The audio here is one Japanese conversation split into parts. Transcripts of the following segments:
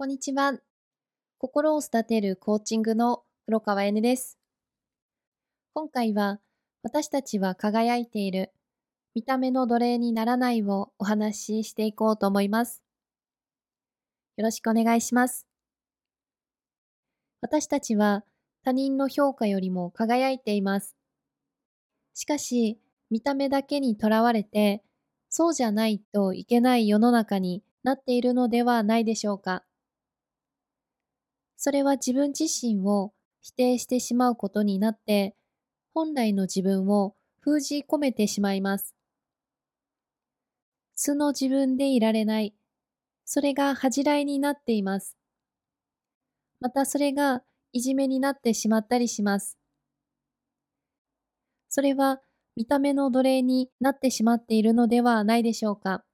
こんにちは。心を育てるコーチングの黒川 N です。今回は私たちは輝いている見た目の奴隷にならないをお話ししていこうと思います。よろしくお願いします。私たちは他人の評価よりも輝いています。しかし、見た目だけにとらわれて、そうじゃないといけない世の中になっているのではないでしょうか。それは自分自身を否定してしまうことになって、本来の自分を封じ込めてしまいます。素の自分でいられない。それが恥じらいになっています。またそれがいじめになってしまったりします。それは見た目の奴隷になってしまっているのではないでしょうか。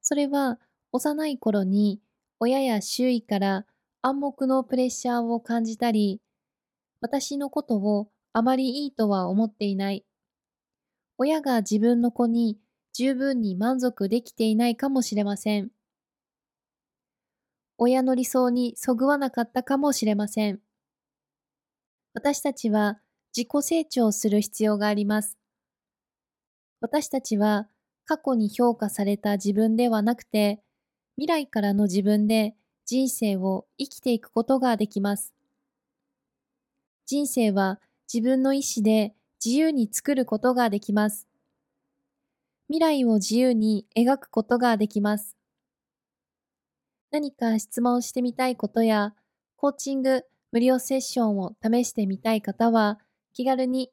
それは幼い頃に親や周囲から暗黙のプレッシャーを感じたり、私のことをあまりいいとは思っていない。親が自分の子に十分に満足できていないかもしれません。親の理想にそぐわなかったかもしれません。私たちは自己成長する必要があります。私たちは過去に評価された自分ではなくて、未来からの自分で人生を生きていくことができます。人生は自分の意志で自由に作ることができます。未来を自由に描くことができます。何か質問してみたいことや、コーチング無料セッションを試してみたい方は、気軽に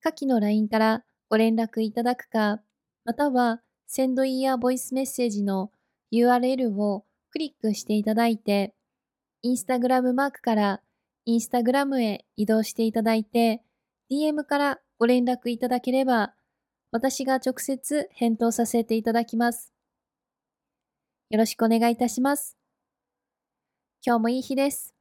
下記の LINE からご連絡いただくか、または、センドイヤーボイスメッセージの URL をクリックしていただいて、インスタグラムマークからインスタグラムへ移動していただいて、DM からご連絡いただければ、私が直接返答させていただきます。よろしくお願いいたします。今日もいい日です。